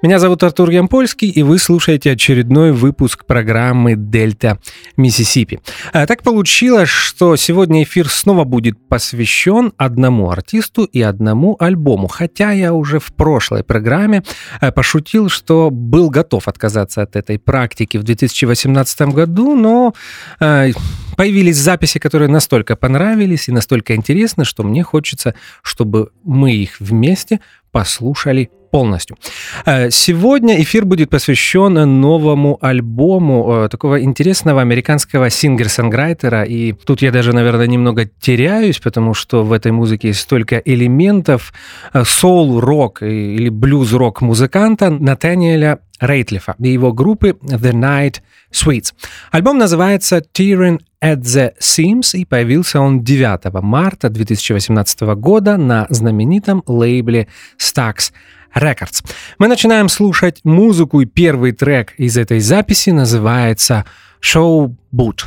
Меня зовут Артур Ямпольский, и вы слушаете очередной выпуск программы «Дельта Миссисипи». А, так получилось, что сегодня эфир снова будет посвящен одному артисту и одному альбому, хотя я уже в прошлой программе а, пошутил, что был готов отказаться от этой практики в 2018 году, но а, появились записи, которые настолько понравились и настолько интересны, что мне хочется, чтобы мы их вместе послушали полностью. Э, сегодня эфир будет посвящен новому альбому э, такого интересного американского сингер-сонграйтера. И тут я даже, наверное, немного теряюсь, потому что в этой музыке есть столько элементов э, соул-рок или блюз-рок музыканта Натаниэля Рейтлифа и его группы The Night Sweets. Альбом называется Tearing at the Seams, и появился он 9 марта 2018 года на знаменитом лейбле Stax Records. Мы начинаем слушать музыку, и первый трек из этой записи называется «Show Boot».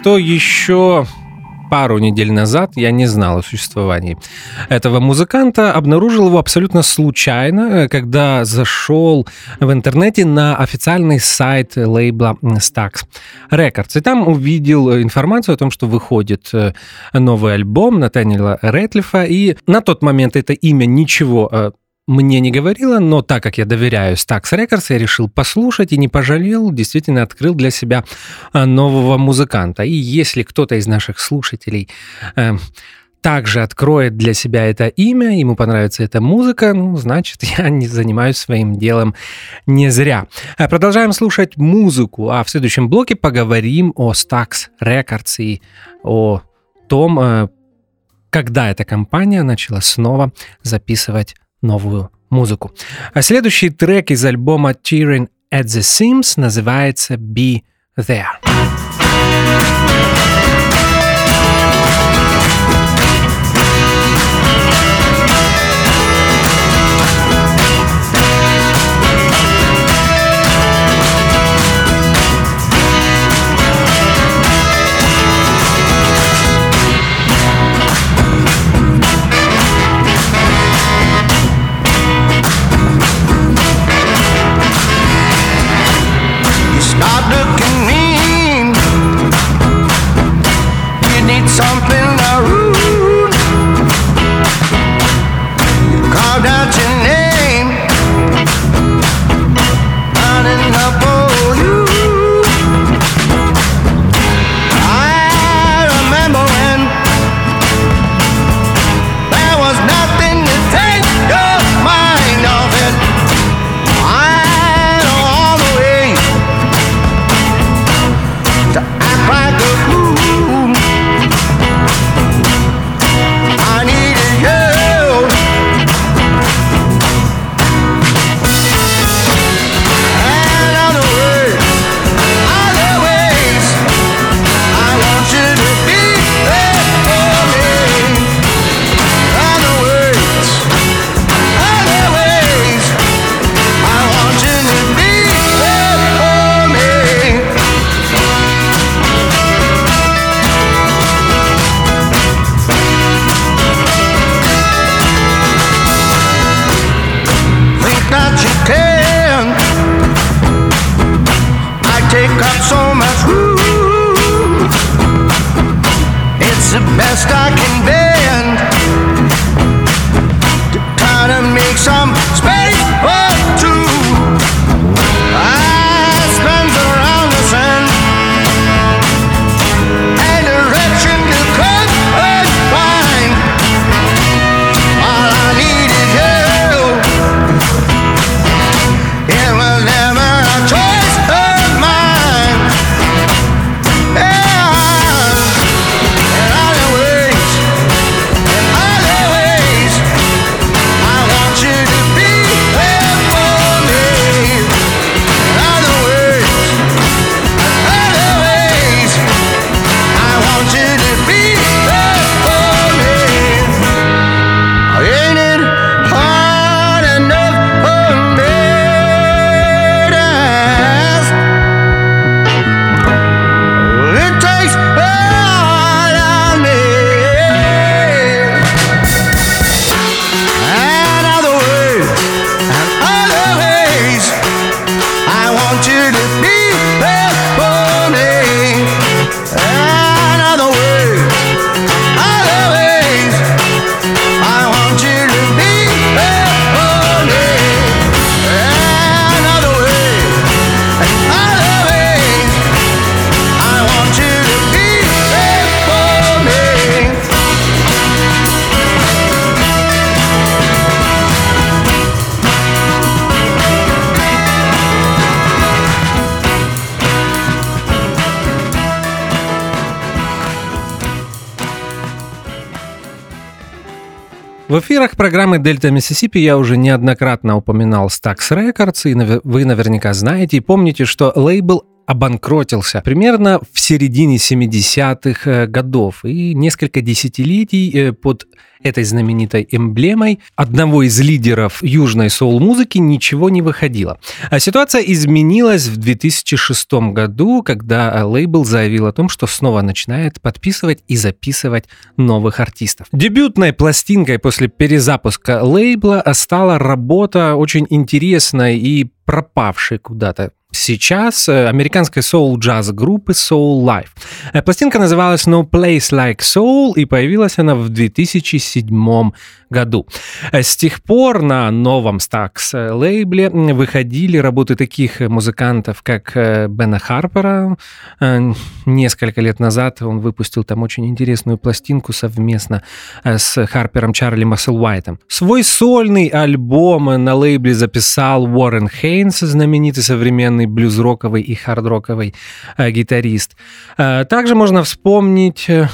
Что еще пару недель назад я не знал о существовании этого музыканта, обнаружил его абсолютно случайно, когда зашел в интернете на официальный сайт лейбла Stax Records. И там увидел информацию о том, что выходит э, новый альбом Натаниэла Рэтлифа, и на тот момент это имя ничего э, мне не говорила, но так как я доверяю Stax Records, я решил послушать и не пожалел, действительно открыл для себя а, нового музыканта. И если кто-то из наших слушателей э, также откроет для себя это имя, ему понравится эта музыка, ну, значит, я не занимаюсь своим делом не зря. А, продолжаем слушать музыку, а в следующем блоке поговорим о Stax Records и о том, э, когда эта компания начала снова записывать новую музыку. А следующий трек из альбома Tearing at the Seams называется Be There. Эфирах программы «Дельта Миссисипи» я уже неоднократно упоминал Stax Records, и вы наверняка знаете и помните, что лейбл обанкротился примерно в середине 70-х э, годов. И несколько десятилетий э, под этой знаменитой эмблемой одного из лидеров южной соул-музыки ничего не выходило. А ситуация изменилась в 2006 году, когда лейбл заявил о том, что снова начинает подписывать и записывать новых артистов. Дебютной пластинкой после перезапуска лейбла стала работа очень интересной и пропавшей куда-то сейчас э, американской соул-джаз группы Soul Life. Э, пластинка называлась No Place Like Soul и появилась она в 2007 году. Э, с тех пор на новом Stax лейбле выходили работы таких музыкантов, как Бена Харпера. Несколько лет назад он выпустил там очень интересную пластинку совместно с Харпером Чарли Масселуайтом. Свой сольный альбом на лейбле записал Уоррен Хейнс, знаменитый современный блюз-роковый и хард-роковый э, гитарист. Э, также можно вспомнить э,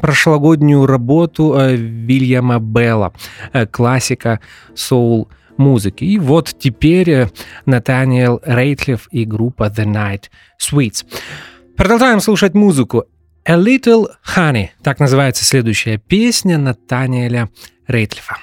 прошлогоднюю работу э, Вильяма Белла, э, классика соул музыки. И вот теперь э, Натаниэл Рейтлиф и группа The Night Sweets. Продолжаем слушать музыку. A Little Honey. Так называется следующая песня Натаниэля Рейтлифа.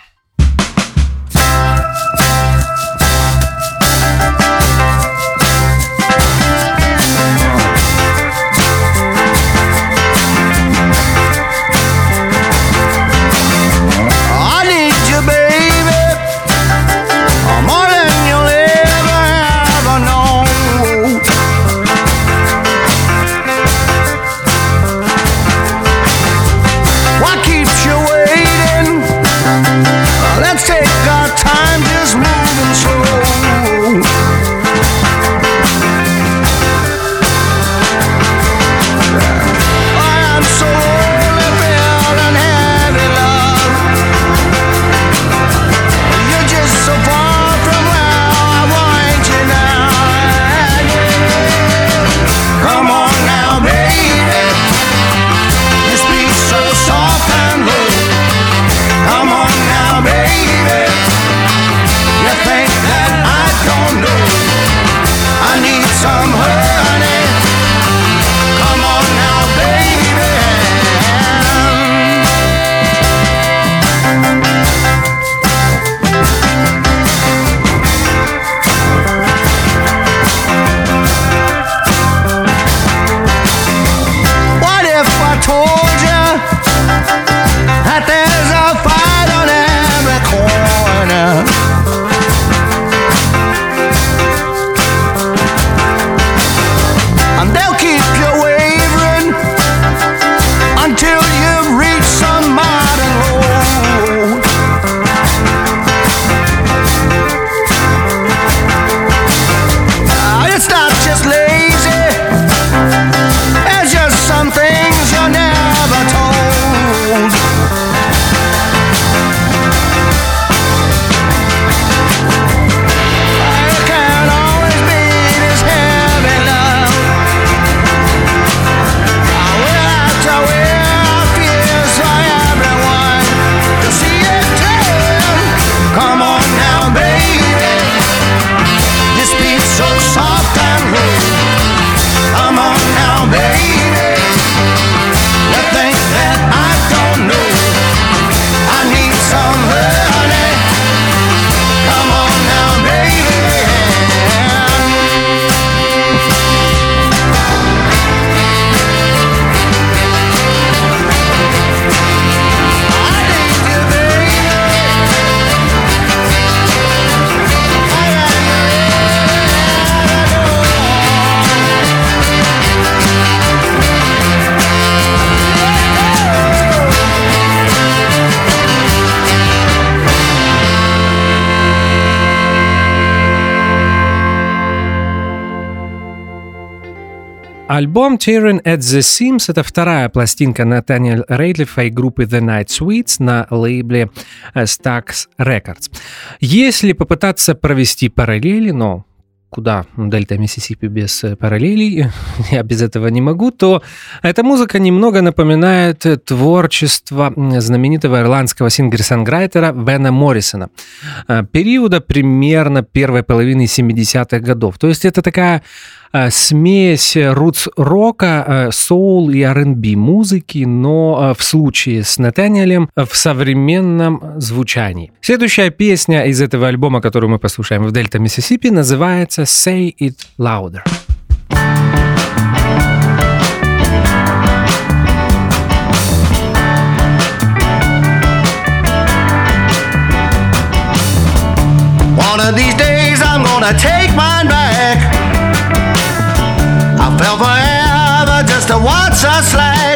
Альбом Tearing at the Seams — это вторая пластинка Натаниэль Рейтлифа и группы The Night Sweets на лейбле э, Stax Records. Если попытаться провести параллели, ну куда Дельта Миссисипи без э, параллелей, я без этого не могу, то эта музыка немного напоминает творчество знаменитого ирландского singer-songwriter а Вэна Моррисона э, периода примерно первой половины 70-х годов. То есть это такая смесь рутс-рока, соул и R&B музыки, но в случае с Натаниэлем в современном звучании. Следующая песня из этого альбома, которую мы послушаем в Дельта Миссисипи, называется «Say It Louder». One of these days I'm gonna take mine back. Well, forever just to watch us slide.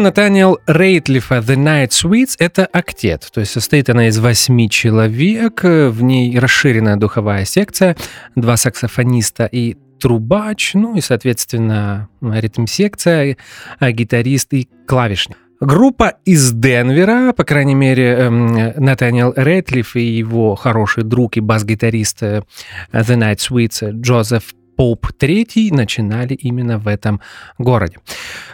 Натаниэл Рейтлифа The Night Suites — это октет, то есть состоит она из восьми человек, в ней расширенная духовая секция, два саксофониста и трубач, ну и, соответственно, ритм-секция, а, гитарист и клавишник. Группа из Денвера, по крайней мере, эм, Натаниэл Рэтлиф и его хороший друг и бас-гитарист э, The Night Suites Джозеф Поуп III начинали именно в этом городе.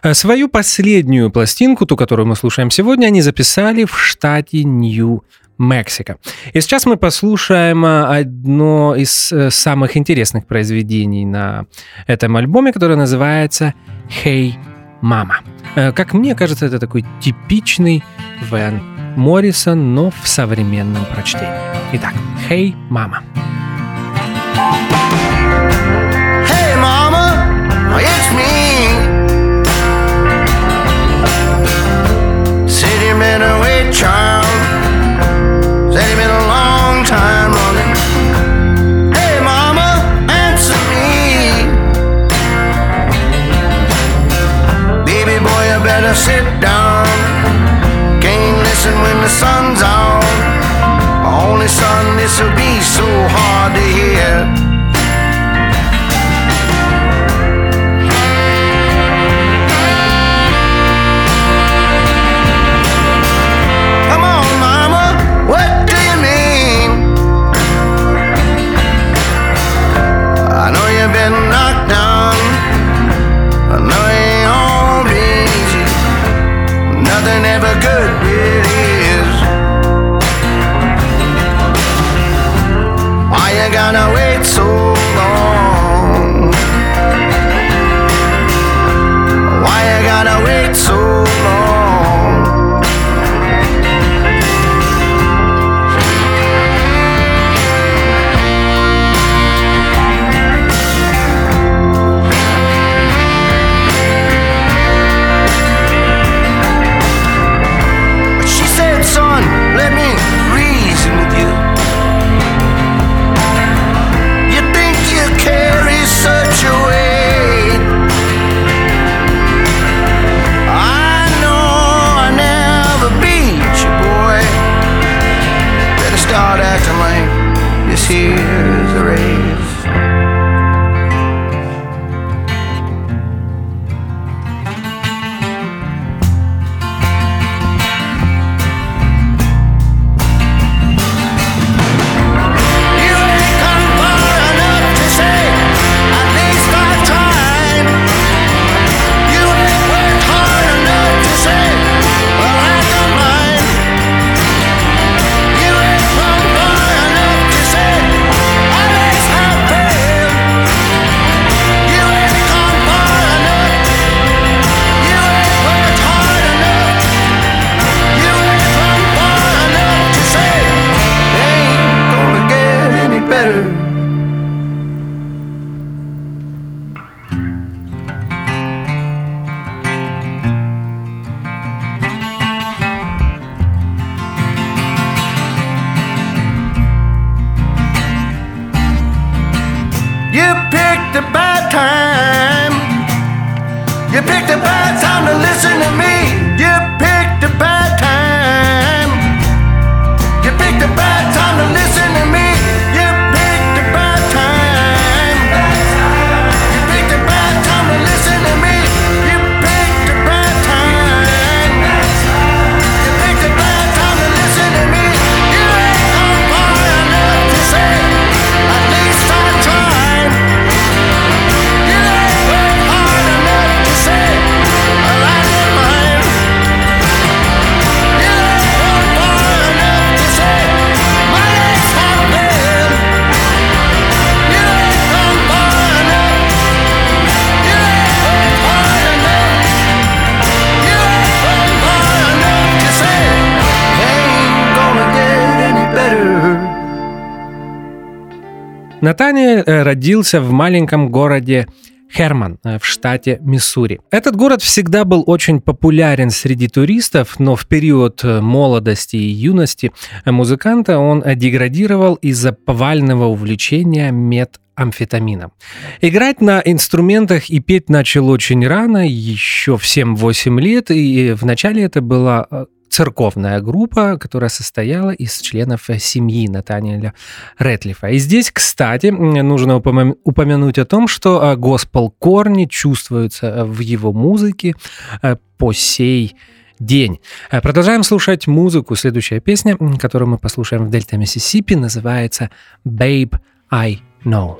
Э, свою последнюю пластинку, ту, которую мы слушаем сегодня, они записали в штате Нью Мексика. И сейчас мы послушаем э, одно из э, самых интересных произведений на этом альбоме, которое называется «Hey, Mama». Как мне кажется, это такой типичный Вен Моррисон, но в современном прочтении. Итак, «Hey, Mama». it's Middleweight child. Said he'd been a long time running. Hey, mama, answer me. Baby boy, you better sit down. Can't listen when the sun's out. Only son, this'll be so hard Натаниэль э, родился в маленьком городе Херман э, в штате Миссури. Этот город всегда был очень популярен среди туристов, но в период э, молодости и юности музыканта он деградировал из-за повального увлечения метамфетамином. Играть на инструментах и петь начал очень рано, еще в 7-8 лет, и вначале это была церковная группа, которая состояла из членов э, семьи Натаниэля Рэтлифа. И здесь, кстати, нужно упомя- упомянуть о том, что э, госпел-корни чувствуются э, в его музыке по сей день. Продолжаем слушать музыку. Следующая песня, которую мы послушаем в Дельта Миссисипи, называется «Babe, I Know».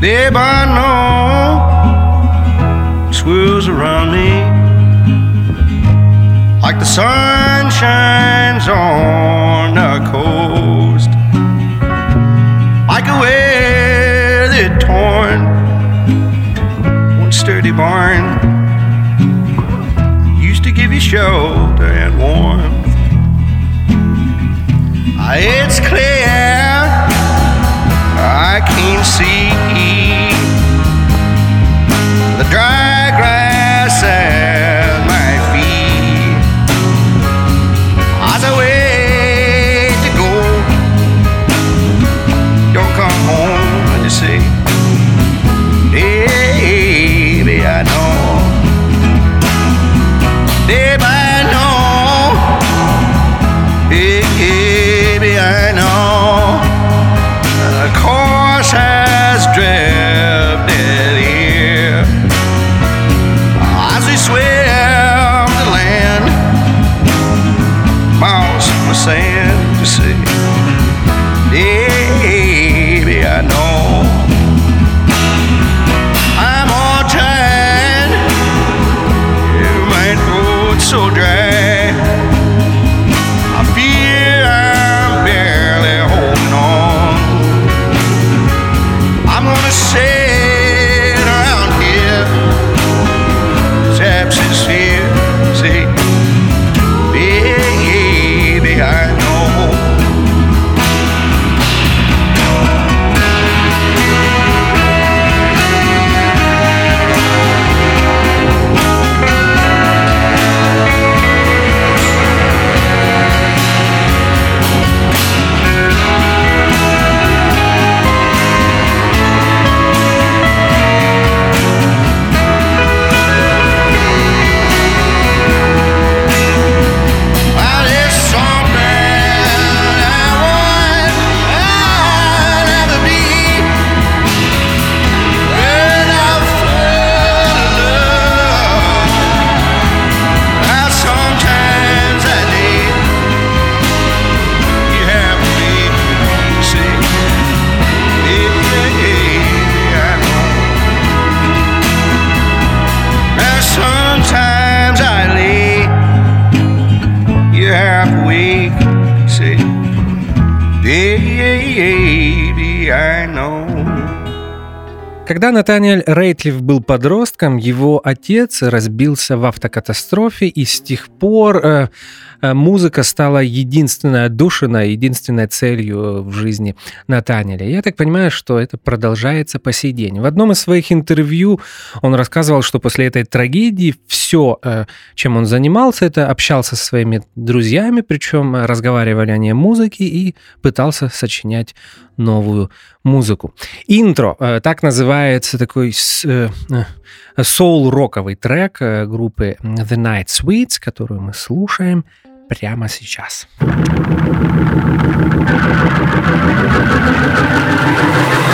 Babe, I know swirls around me like the sun shines on the coast, like a weather torn, one sturdy barn used to give you shelter and warmth. It's clear I can see Когда Натаниэль Рейтлиф был подростком, его отец разбился в автокатастрофе, и с тех пор э, э, музыка стала единственной отдушиной, единственной целью в жизни Натаниэля. Я так понимаю, что это продолжается по сей день. В одном из своих интервью он рассказывал, что после этой трагедии все, э, чем он занимался, это общался со своими друзьями, причем э, разговаривали они о музыке и пытался сочинять новую музыку. Интро, э, так называется такой э, э, соул-роковый трек группы The Night Sweets, которую мы слушаем прямо сейчас. Well,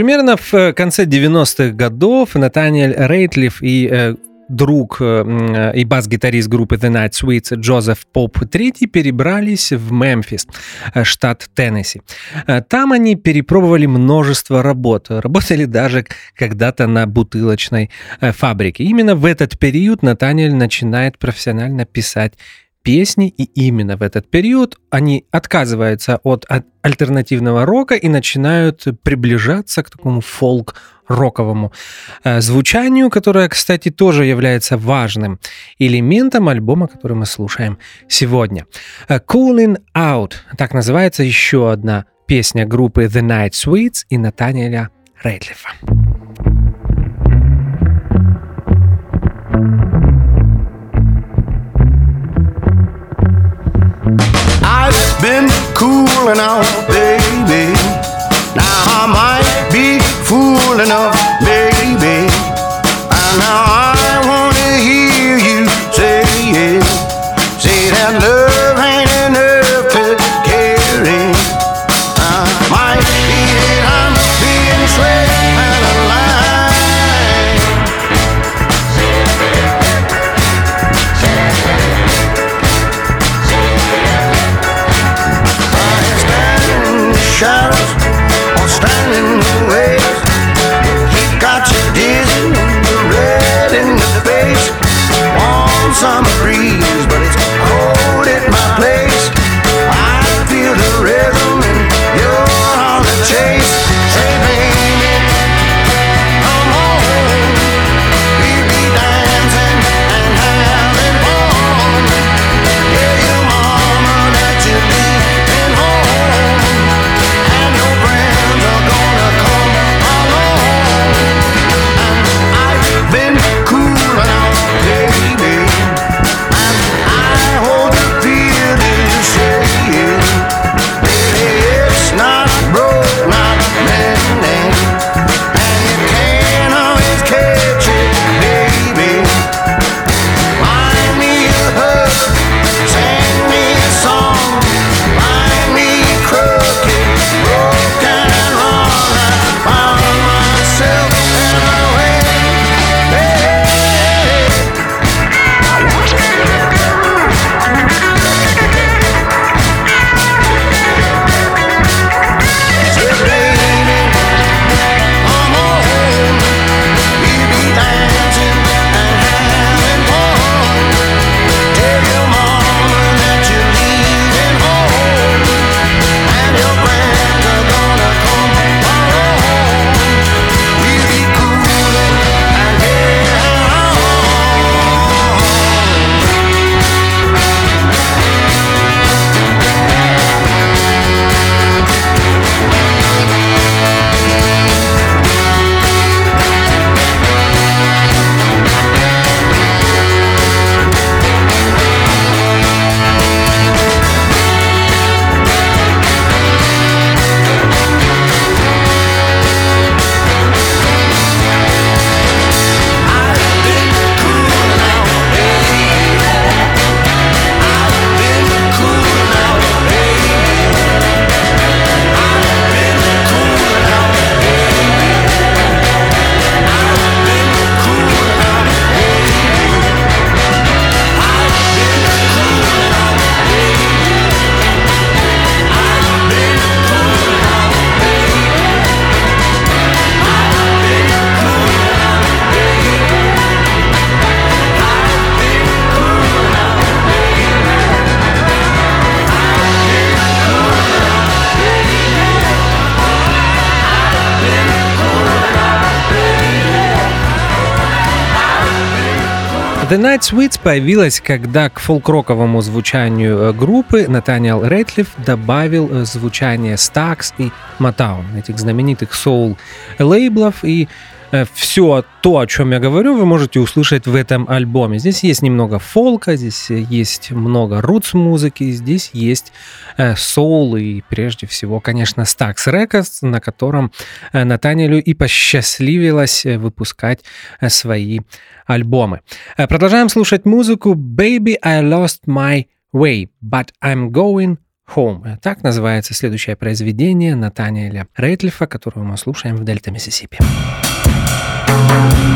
Примерно в э, конце 90-х годов Натаниэль Рейтлиф и э, друг э, и бас-гитарист группы The Night Sweets Джозеф Поп III перебрались в Мемфис, штат Теннесси. Там они перепробовали множество работ, работали даже когда-то на бутылочной фабрике. Именно в этот период Натаниэль начинает профессионально писать песни, и именно в этот период они отказываются от альтернативного рока и начинают приближаться к такому фолк-роковому э, звучанию, которое, кстати, тоже является важным элементом альбома, который мы слушаем сегодня. Э, Cooling Out, так называется еще одна песня группы The Night Sweets и Натаниэля I've been cooling out, baby. Now I might be fooling up, baby. And now I wanna hear you say it, say that love. The Night Sweets появилась, когда к фолк-роковому звучанию э, группы Натаниэл Рейтлиф добавил э, звучание Stax и Motown, этих знаменитых соул-лейблов, и все то, о чем я говорю, вы можете услышать в этом альбоме. Здесь есть немного фолка, здесь есть много рутс-музыки, здесь есть э, соул и прежде всего, конечно, Stax Records, на котором э, Натаниэлю и посчастливилось э, выпускать э, свои альбомы. Э, Продолжаем слушать музыку Baby, I lost my way, but I'm going Home. Так называется следующее произведение Натаниэля Рейтлифа, которое мы слушаем в Дельта Миссисипи. Now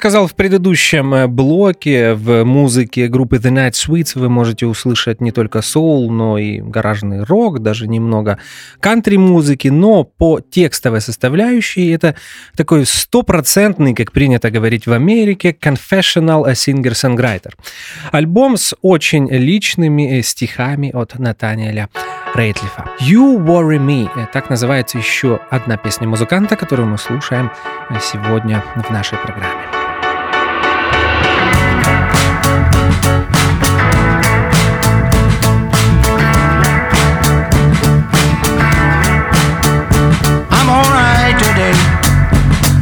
Сказал в предыдущем э, блоке, в музыке группы The Night Sweets вы можете услышать не только соул, но и гаражный рок, даже немного кантри-музыки, но по текстовой составляющей это такой стопроцентный, как принято говорить в Америке, confessional singer-songwriter. Альбом с очень личными э, стихами от Натаниэля Рейтлифа. You Worry Me. Э, Так называется еще одна песня музыканта, которую мы слушаем э, сегодня в нашей программе.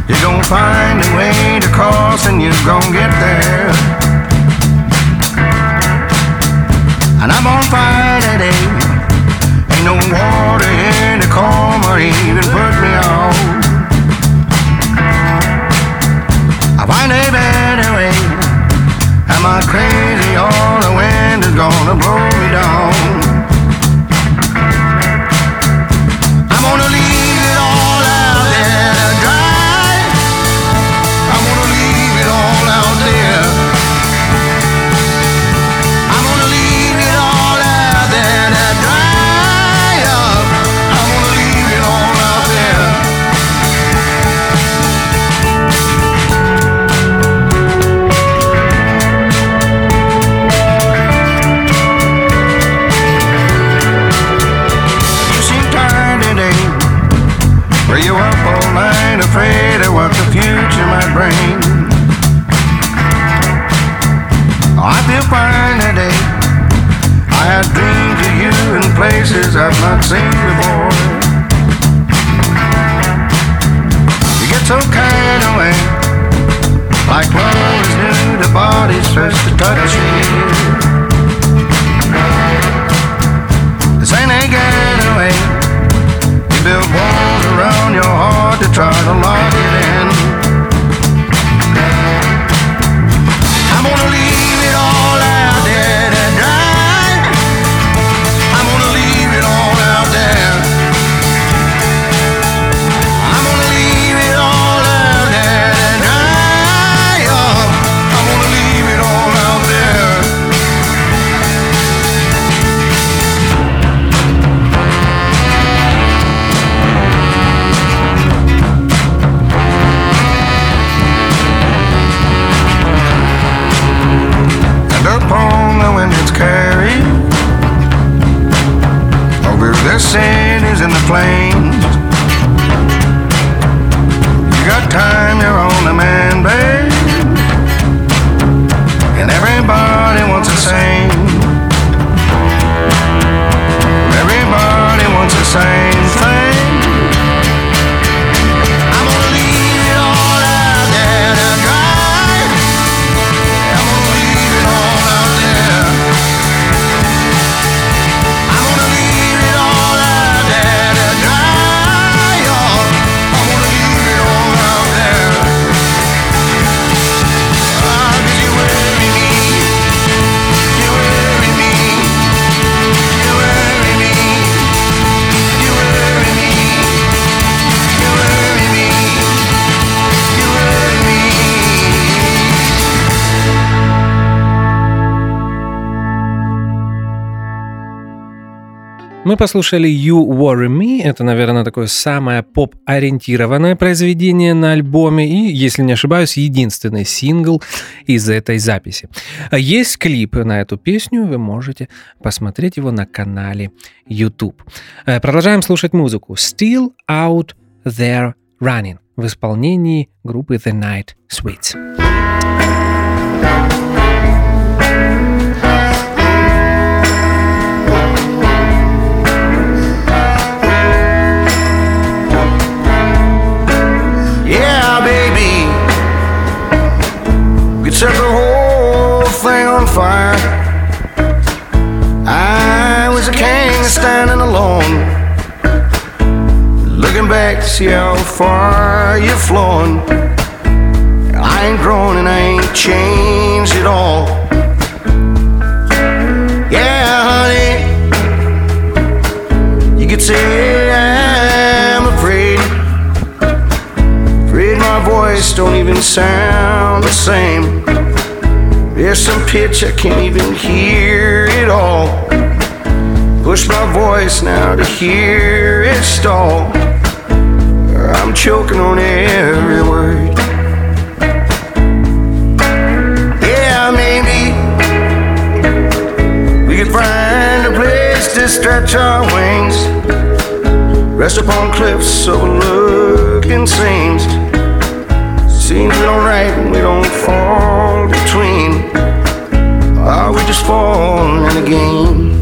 You're gonna find a way to cross and you're gonna get there. And I'm on fire today. Ain't no water here to calm or even put me out. I find a better way. Am I crazy or the wind is gonna blow me down? Same Мы послушали You Worry Me. Это, наверное, такое самое поп-ориентированное произведение на альбоме и, если не ошибаюсь, единственный сингл из этой записи. А Есть клип на эту песню, вы можете посмотреть его на канале YouTube. Э, Продолжаем слушать музыку. Still Out There Running в исполнении группы The Night Sweets. Set the whole thing on fire. I was a king standing alone. Looking back to see how far you've flown. I ain't grown and I ain't changed at all. Yeah, honey. You could say I'm afraid. Afraid my voice don't even sound the same. There's some pitch I can't even hear it all. Push my voice now to hear it stall. I'm choking on every word. Yeah, maybe we could find a place to stretch our wings. Rest upon cliffs overlooking seams. Seems we don't right and we don't fall between. Are we just falling in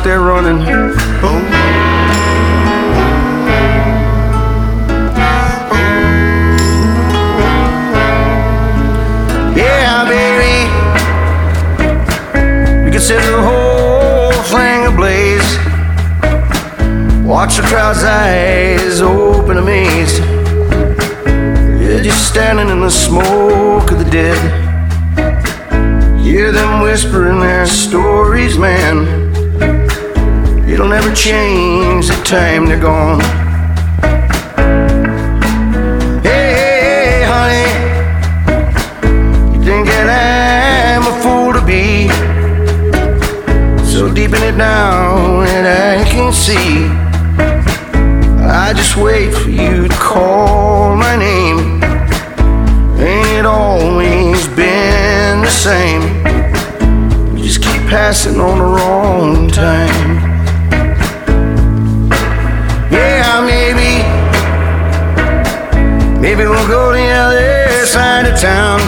out there running. Yeah, baby. We can set the whole thing ablaze. Watch the crowd's eyes open amazed. You're just standing in the smoke of the dead. Hear them whispering their stories, man. It'll never change the time they're gone. Hey, hey, honey, you think that I'm a fool to be so deep in it now and I can't see. I just wait for you to call my name. Ain't it always been the same? You just keep passing on the wrong time. Maybe we'll go the other side of town.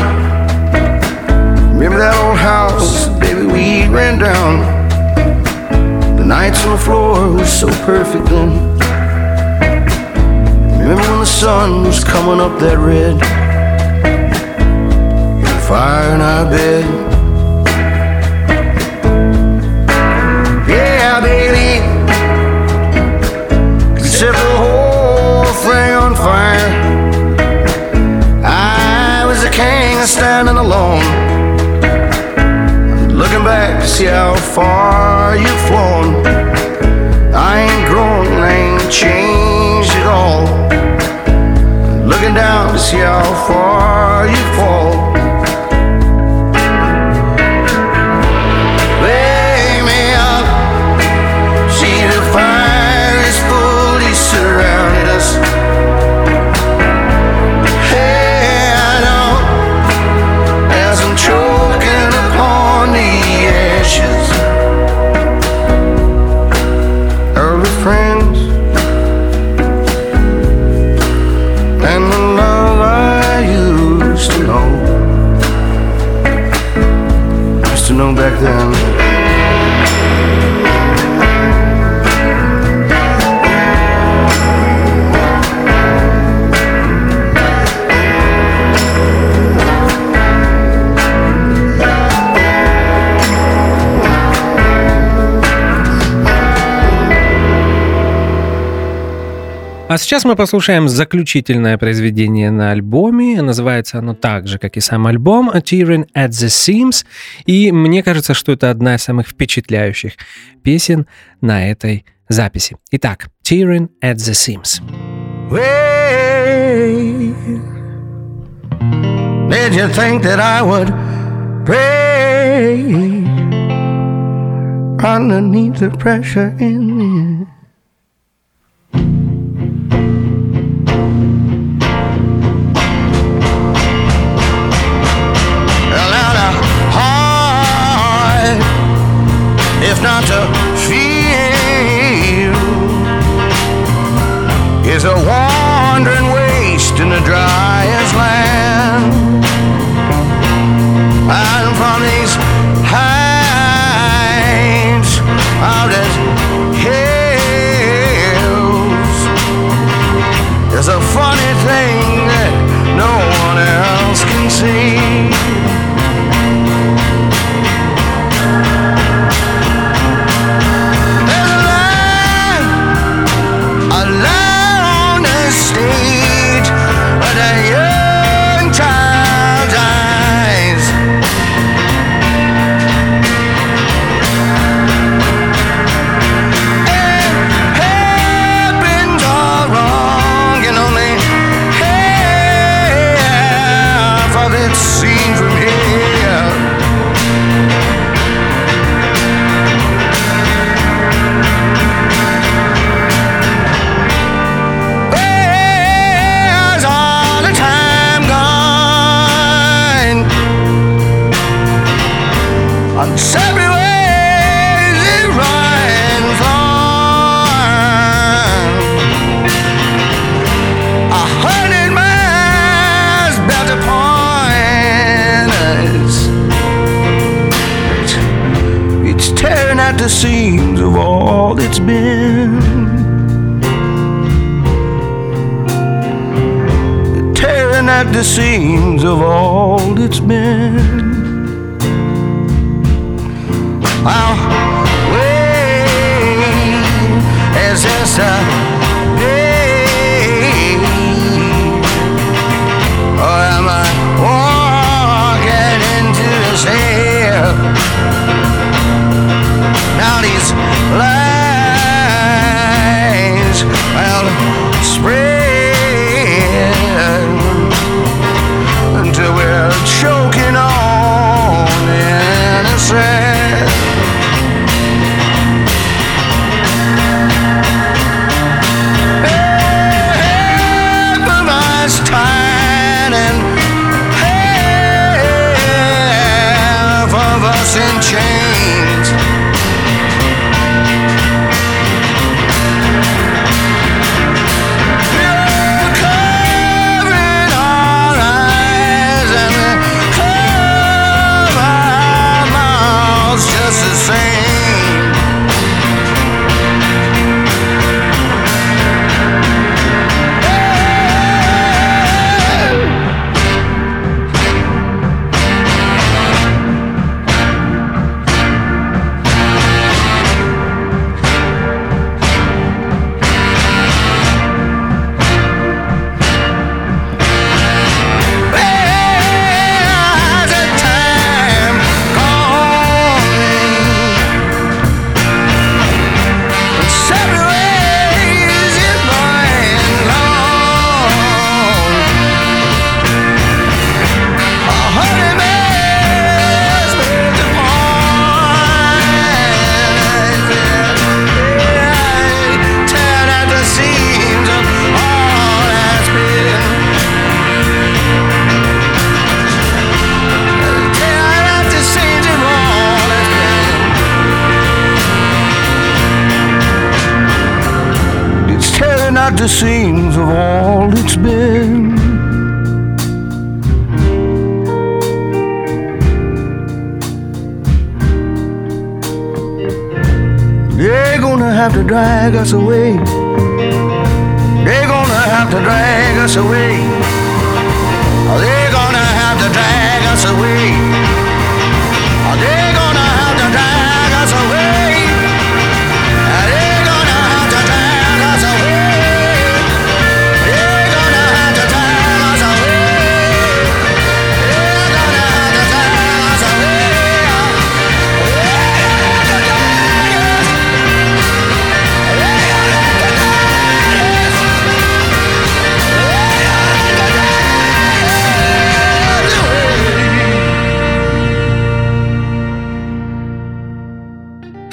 Remember that old house, baby, we ran down. The nights on the floor was so perfect then. Remember when the sun was coming up that red? And fire in our bed. Yeah, baby. Set the whole thing on fire. King standing alone. Looking back to see how far you've flown. I ain't grown, I ain't changed at all. Looking down to see how far you fall. them. А сейчас мы послушаем заключительное произведение на альбоме. Называется оно так же, как и сам альбом «Tearing at the Seams». И мне кажется, что это одна из самых впечатляющих песен на этой записи. Итак, «Tearing at the Seams». Did you think that I would break underneath the pressure in me? Well, not to feel is a wandering waste in the driest land. And from these heights out as hills, there's a funny thing that no one else can see.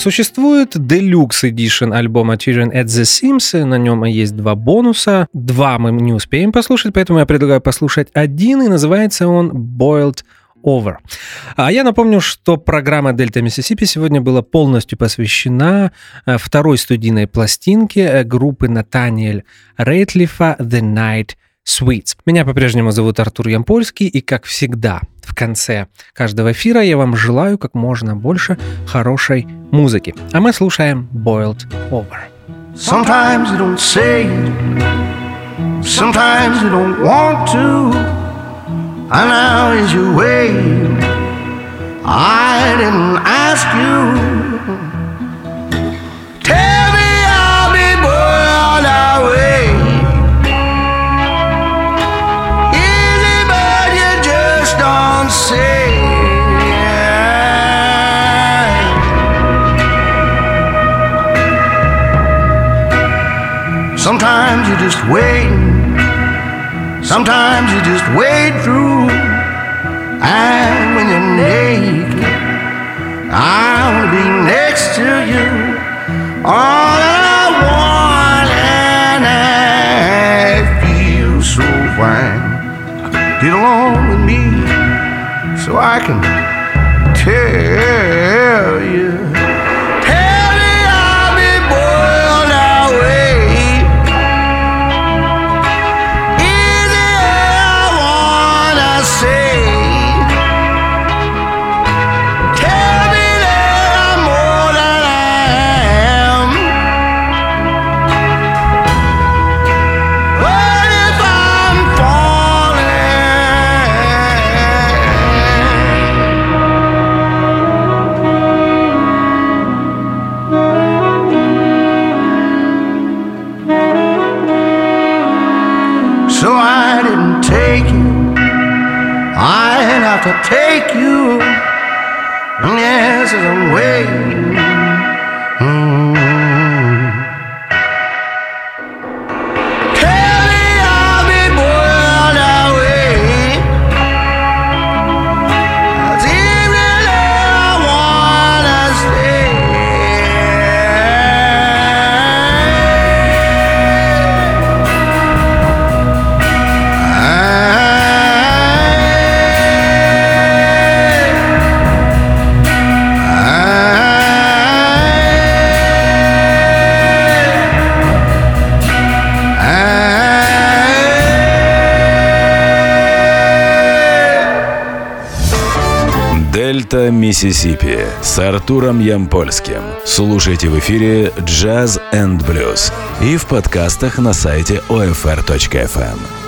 Существует Deluxe Edition альбома Children at the Sims, на нем есть два бонуса. Два мы не успеем послушать, поэтому я предлагаю послушать один, и называется он Boiled Over. А я напомню, что программа Дельта Миссисипи сегодня была полностью посвящена э, второй студийной пластинке э, группы Натаниэль Рейтлифа The Night Sweets. Меня по-прежнему зовут Артур Ямпольский, и как всегда, в конце каждого эфира я вам желаю как можно больше хорошей музыки. А мы слушаем Boiled Over. Sometimes you don't say it, sometimes you don't want to. And now is your way. I didn't ask you. Tell me I'll be boiled away. Easy, but you just don't say. Sometimes you just wait. Sometimes you just wade through. And when you're naked, I want to be next to you. All I want, and I feel so fine. Get along with me so I can tell you. To take you. Yes, as I'm waiting. Миссисипи с Артуром Ямпольским. Слушайте в эфире Jazz and Blues и в подкастах на сайте OFR.FM.